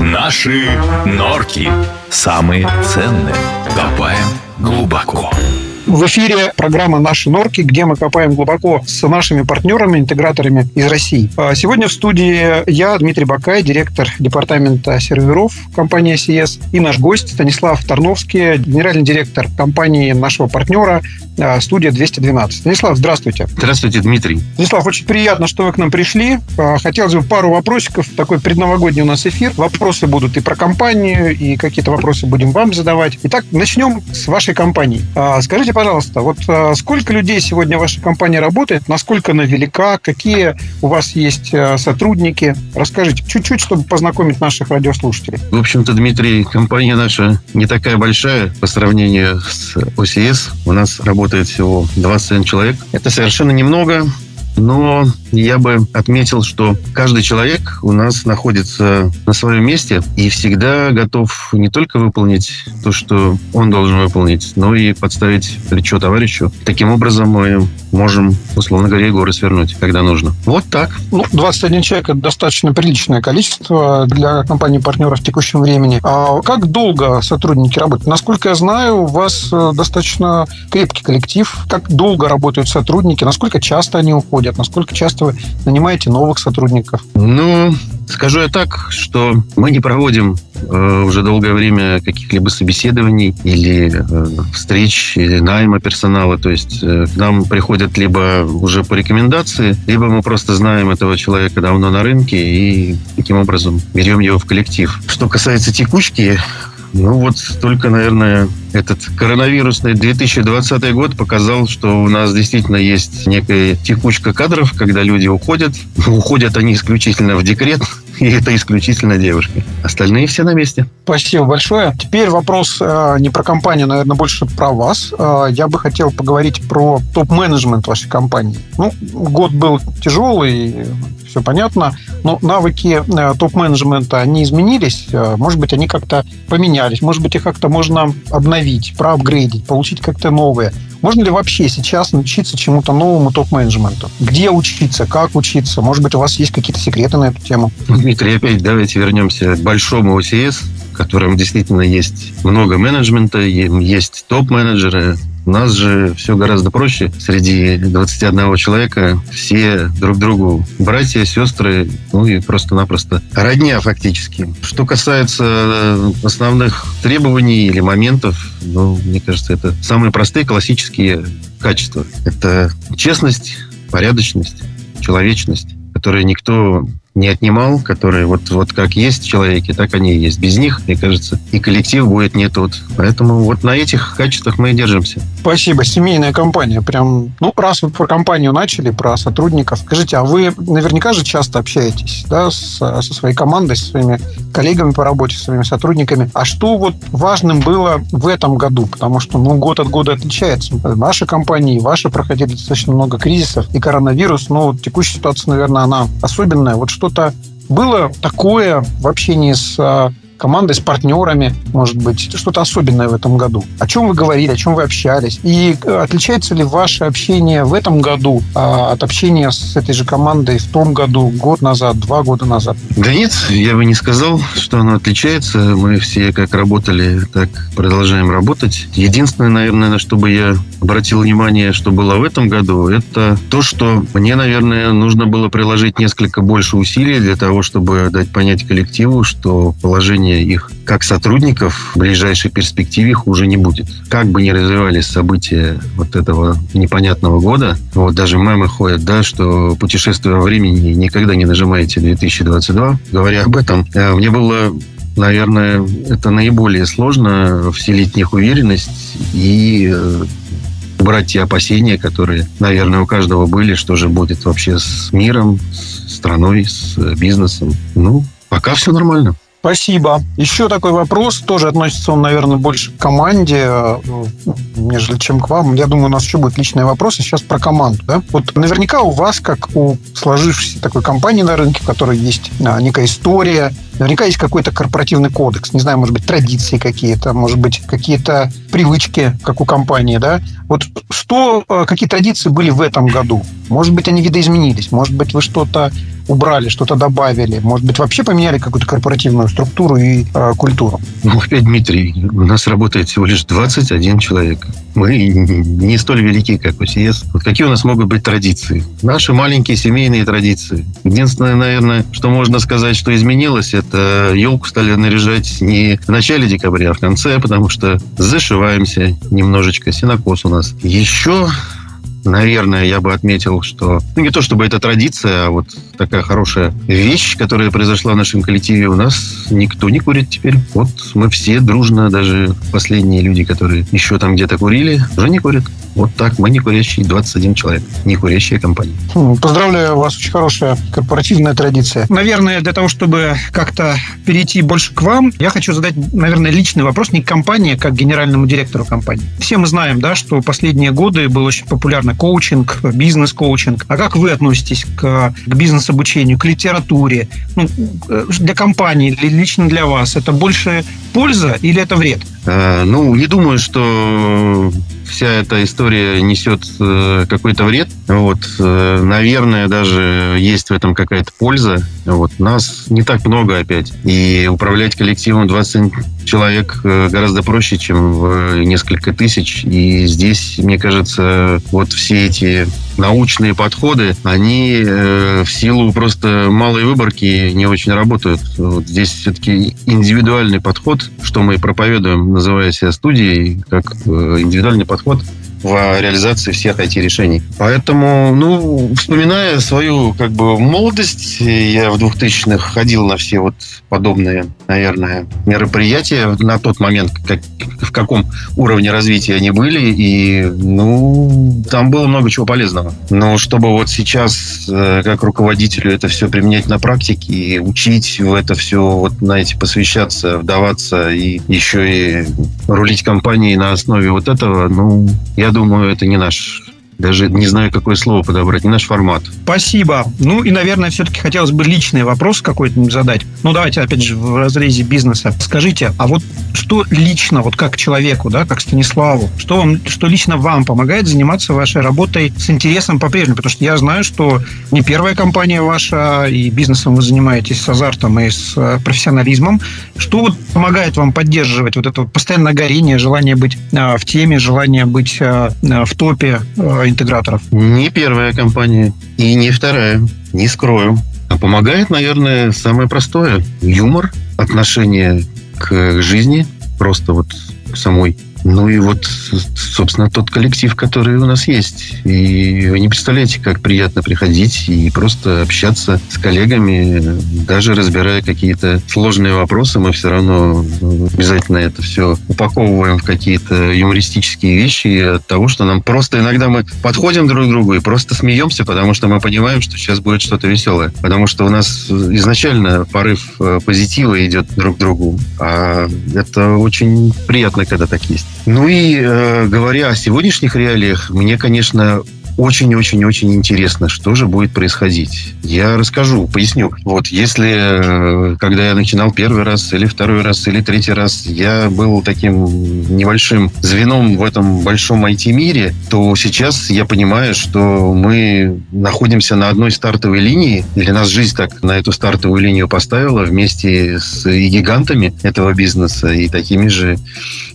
Наши норки. Самые ценные. Копаем глубоко. В эфире программа «Наши норки», где мы копаем глубоко с нашими партнерами, интеграторами из России. А сегодня в студии я, Дмитрий Бакай, директор департамента серверов компании SES, и наш гость Станислав Тарновский, генеральный директор компании нашего партнера а, студия 212. Станислав, здравствуйте. Здравствуйте, Дмитрий. Станислав, очень приятно, что вы к нам пришли. А, хотелось бы пару вопросиков. Такой предновогодний у нас эфир. Вопросы будут и про компанию, и какие-то вопросы будем вам задавать. Итак, начнем с вашей компании. Скажите, пожалуйста, вот а, сколько людей сегодня в вашей компании работает, насколько она велика, какие у вас есть а, сотрудники? Расскажите чуть-чуть, чтобы познакомить наших радиослушателей. В общем-то, Дмитрий, компания наша не такая большая по сравнению с ОСС. У нас работает всего 21 человек. Это совершенно немного, но я бы отметил, что каждый человек у нас находится на своем месте и всегда готов не только выполнить то, что он должен выполнить, но и подставить плечо товарищу. Таким образом мы можем, условно говоря, горы свернуть, когда нужно. Вот так. Ну, 21 человек – это достаточно приличное количество для компании-партнеров в текущем времени. А как долго сотрудники работают? Насколько я знаю, у вас э, достаточно крепкий коллектив. Как долго работают сотрудники? Насколько часто они уходят? Насколько часто вы нанимаете новых сотрудников? Ну, скажу я так, что мы не проводим э, уже долгое время каких-либо собеседований или э, встреч, или найма персонала. То есть э, к нам приходят либо уже по рекомендации, либо мы просто знаем этого человека давно на рынке и таким образом берем его в коллектив. Что касается текучки, ну вот только, наверное, этот коронавирусный 2020 год показал, что у нас действительно есть некая текучка кадров, когда люди уходят. Уходят они исключительно в декрет, и это исключительно девушки. Остальные все на месте. Спасибо большое. Теперь вопрос э, не про компанию, наверное, больше про вас. Э, я бы хотел поговорить про топ-менеджмент вашей компании. Ну, год был тяжелый, все понятно, но навыки э, топ-менеджмента, они изменились, может быть, они как-то поменялись, может быть, их как-то можно обновить, проапгрейдить, получить как-то новые. Можно ли вообще сейчас научиться чему-то новому топ-менеджменту? Где учиться, как учиться? Может быть, у вас есть какие-то секреты на эту тему? Дмитрий, опять давайте вернемся к большому в котором действительно есть много менеджмента, есть топ-менеджеры, у нас же все гораздо проще. Среди 21 человека все друг другу братья, сестры, ну и просто-напросто родня фактически. Что касается э, основных требований или моментов, ну, мне кажется, это самые простые классические качества. Это честность, порядочность, человечность, которые никто не отнимал, которые вот, вот как есть в человеке, так они и есть. Без них, мне кажется, и коллектив будет не тот. Поэтому вот на этих качествах мы и держимся. Спасибо. Семейная компания. Прям, ну, раз вы про компанию начали, про сотрудников, скажите, а вы наверняка же часто общаетесь, да, с, со своей командой, со своими коллегами по работе, со своими сотрудниками. А что вот важным было в этом году? Потому что, ну, год от года отличается. Наши компании, ваши проходили достаточно много кризисов, и коронавирус, ну, текущая ситуация, наверное, она особенная. Вот что-то было такое в общении с а, командой, с партнерами, может быть, что-то особенное в этом году? О чем вы говорили, о чем вы общались? И э, отличается ли ваше общение в этом году а, от общения с этой же командой в том году, год назад, два года назад? Да нет, я бы не сказал, что оно отличается. Мы все как работали, так продолжаем работать. Единственное, наверное, на что бы я обратил внимание, что было в этом году, это то, что мне, наверное, нужно было приложить несколько больше усилий для того, чтобы дать понять коллективу, что положение положение их как сотрудников в ближайшей перспективе хуже не будет. Как бы ни развивались события вот этого непонятного года, вот даже мемы ходят, да, что путешествуя во времени никогда не нажимаете 2022. Говоря об этом, э, мне было наверное, это наиболее сложно вселить в них уверенность и э, убрать те опасения, которые, наверное, у каждого были, что же будет вообще с миром, с страной, с бизнесом. Ну, пока все нормально. Спасибо. Еще такой вопрос, тоже относится он, наверное, больше к команде, э, нежели чем к вам. Я думаю, у нас еще будет личные вопросы сейчас про команду. Да? Вот наверняка у вас, как у сложившейся такой компании на рынке, в которой есть а, некая история, наверняка есть какой-то корпоративный кодекс, не знаю, может быть, традиции какие-то, может быть, какие-то привычки, как у компании, да? Вот что, э, какие традиции были в этом году? Может быть, они видоизменились? Может быть, вы что-то убрали, что-то добавили? Может быть, вообще поменяли какую-то корпоративную структуру и э, культуру? Ну, опять, Дмитрий, у нас работает всего лишь 21 человек. Мы не столь велики, как ОСИЕС. Вот какие у нас могут быть традиции? Наши маленькие семейные традиции. Единственное, наверное, что можно сказать, что изменилось, это елку стали наряжать не в начале декабря, а в конце, потому что зашиваемся немножечко. Синокос у нас. Еще наверное, я бы отметил, что ну, не то чтобы это традиция, а вот такая хорошая вещь, которая произошла в нашем коллективе. У нас никто не курит теперь. Вот мы все дружно, даже последние люди, которые еще там где-то курили, уже не курят. Вот так, мы не курящие 21 человек, не курящая компания. Хм, поздравляю вас, очень хорошая корпоративная традиция. Наверное, для того, чтобы как-то перейти больше к вам, я хочу задать, наверное, личный вопрос не к компании, а как генеральному директору компании. Все мы знаем, да, что последние годы был очень популярный коучинг, бизнес-коучинг. А как вы относитесь к, к бизнес-обучению, к литературе? Ну, э, для компании или лично для вас это больше польза или это вред? А, ну, не думаю, что вся эта история несет э, какой-то вред. Вот, э, наверное, даже есть в этом какая-то польза. Вот, нас не так много опять. И управлять коллективом 20 человек э, гораздо проще, чем в несколько тысяч. И здесь, мне кажется, вот все эти научные подходы, они в силу просто малой выборки не очень работают. Вот здесь все-таки индивидуальный подход, что мы проповедуем, называя себя студией, как индивидуальный подход в реализации всех IT-решений. Поэтому, ну, вспоминая свою как бы молодость, я в 2000-х ходил на все вот подобные, наверное, мероприятия на тот момент, как, в каком уровне развития они были, и, ну, там было много чего полезного. Но чтобы вот сейчас, э, как руководителю, это все применять на практике и учить в это все, вот, знаете, посвящаться, вдаваться и еще и рулить компанией на основе вот этого, ну, я думаю, это не наш даже не знаю, какое слово подобрать, не наш формат. Спасибо. Ну и, наверное, все-таки хотелось бы личный вопрос какой-то задать. Ну, давайте, опять же, в разрезе бизнеса. Скажите, а вот что лично, вот как человеку, да, как Станиславу, что, вам, что лично вам помогает заниматься вашей работой с интересом по-прежнему? Потому что я знаю, что не первая компания ваша, и бизнесом вы занимаетесь с азартом и с э, профессионализмом. Что вот помогает вам поддерживать вот это вот постоянное горение, желание быть а, в теме, желание быть а, в топе интеграторов? Не первая компания и не вторая, не скрою. А помогает, наверное, самое простое. Юмор, отношение к жизни, просто вот самой ну и вот, собственно, тот коллектив, который у нас есть. И вы не представляете, как приятно приходить и просто общаться с коллегами, даже разбирая какие-то сложные вопросы, мы все равно обязательно это все упаковываем в какие-то юмористические вещи от того, что нам просто иногда мы подходим друг к другу и просто смеемся, потому что мы понимаем, что сейчас будет что-то веселое. Потому что у нас изначально порыв э, позитива идет друг к другу. А это очень приятно, когда так есть. Ну и э, говоря о сегодняшних реалиях, мне, конечно, очень-очень-очень интересно, что же будет происходить. Я расскажу, поясню. Вот если, э, когда я начинал первый раз, или второй раз, или третий раз, я был таким небольшим звеном в этом большом IT-мире, то сейчас я понимаю, что мы находимся на одной стартовой линии, или нас жизнь так на эту стартовую линию поставила вместе с гигантами этого бизнеса и такими же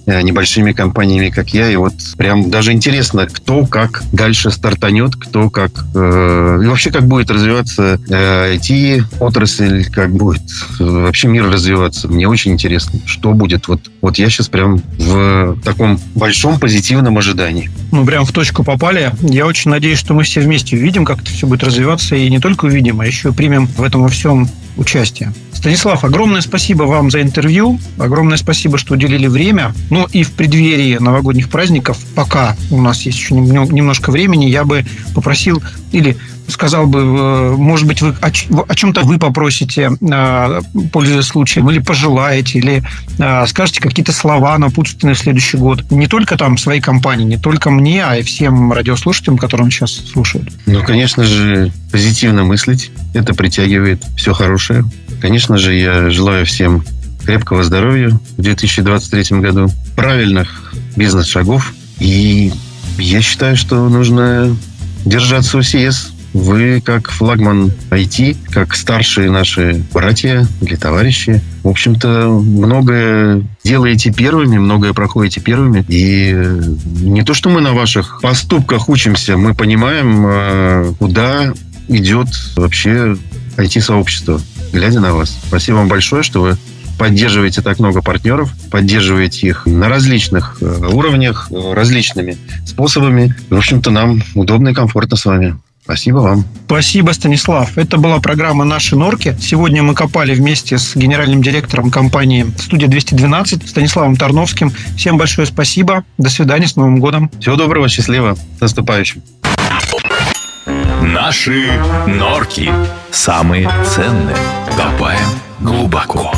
Э, небольшими компаниями, как я. И вот прям даже интересно, кто как дальше стартанет, кто как... Э, и вообще, как будет развиваться э, IT-отрасль, как будет э, вообще мир развиваться. Мне очень интересно, что будет. Вот, вот я сейчас прям в таком большом позитивном ожидании. Ну, прям в точку попали. Я очень надеюсь, что мы все вместе увидим, как это все будет развиваться, и не только увидим, а еще примем в этом во всем участие. Станислав, огромное спасибо вам за интервью. Огромное спасибо, что уделили время. Ну и в преддверии новогодних праздников, пока у нас есть еще немножко времени, я бы попросил или сказал бы, э, может быть, вы о, чем-то вы попросите, э, пользуясь случаем, или пожелаете, или э, скажете какие-то слова напутственные в следующий год. Не только там своей компании, не только мне, а и всем радиослушателям, которым сейчас слушают. Ну, конечно же, позитивно мыслить. Это притягивает все хорошее. Конечно же, я желаю всем крепкого здоровья в 2023 году, правильных бизнес-шагов и Я считаю, что нужно держаться УСИС. Вы, как флагман IT, как старшие наши братья или товарищи, в общем-то, многое делаете первыми, многое проходите первыми. И не то, что мы на ваших поступках учимся, мы понимаем, э, куда идет вообще IT-сообщество, глядя на вас. Спасибо вам большое, что вы поддерживаете так много партнеров, поддерживаете их на различных э, уровнях, э, различными способами. В общем-то, нам удобно и комфортно с вами. Спасибо вам. Спасибо, Станислав. Это была программа «Наши норки». Сегодня мы копали вместе с генеральным директором компании «Студия 212» Станиславом Тарновским. Всем большое спасибо. До свидания, с Новым годом. Всего доброго, счастливо. С наступающим. Наши норки. Самые ценные. Копаем глубоко.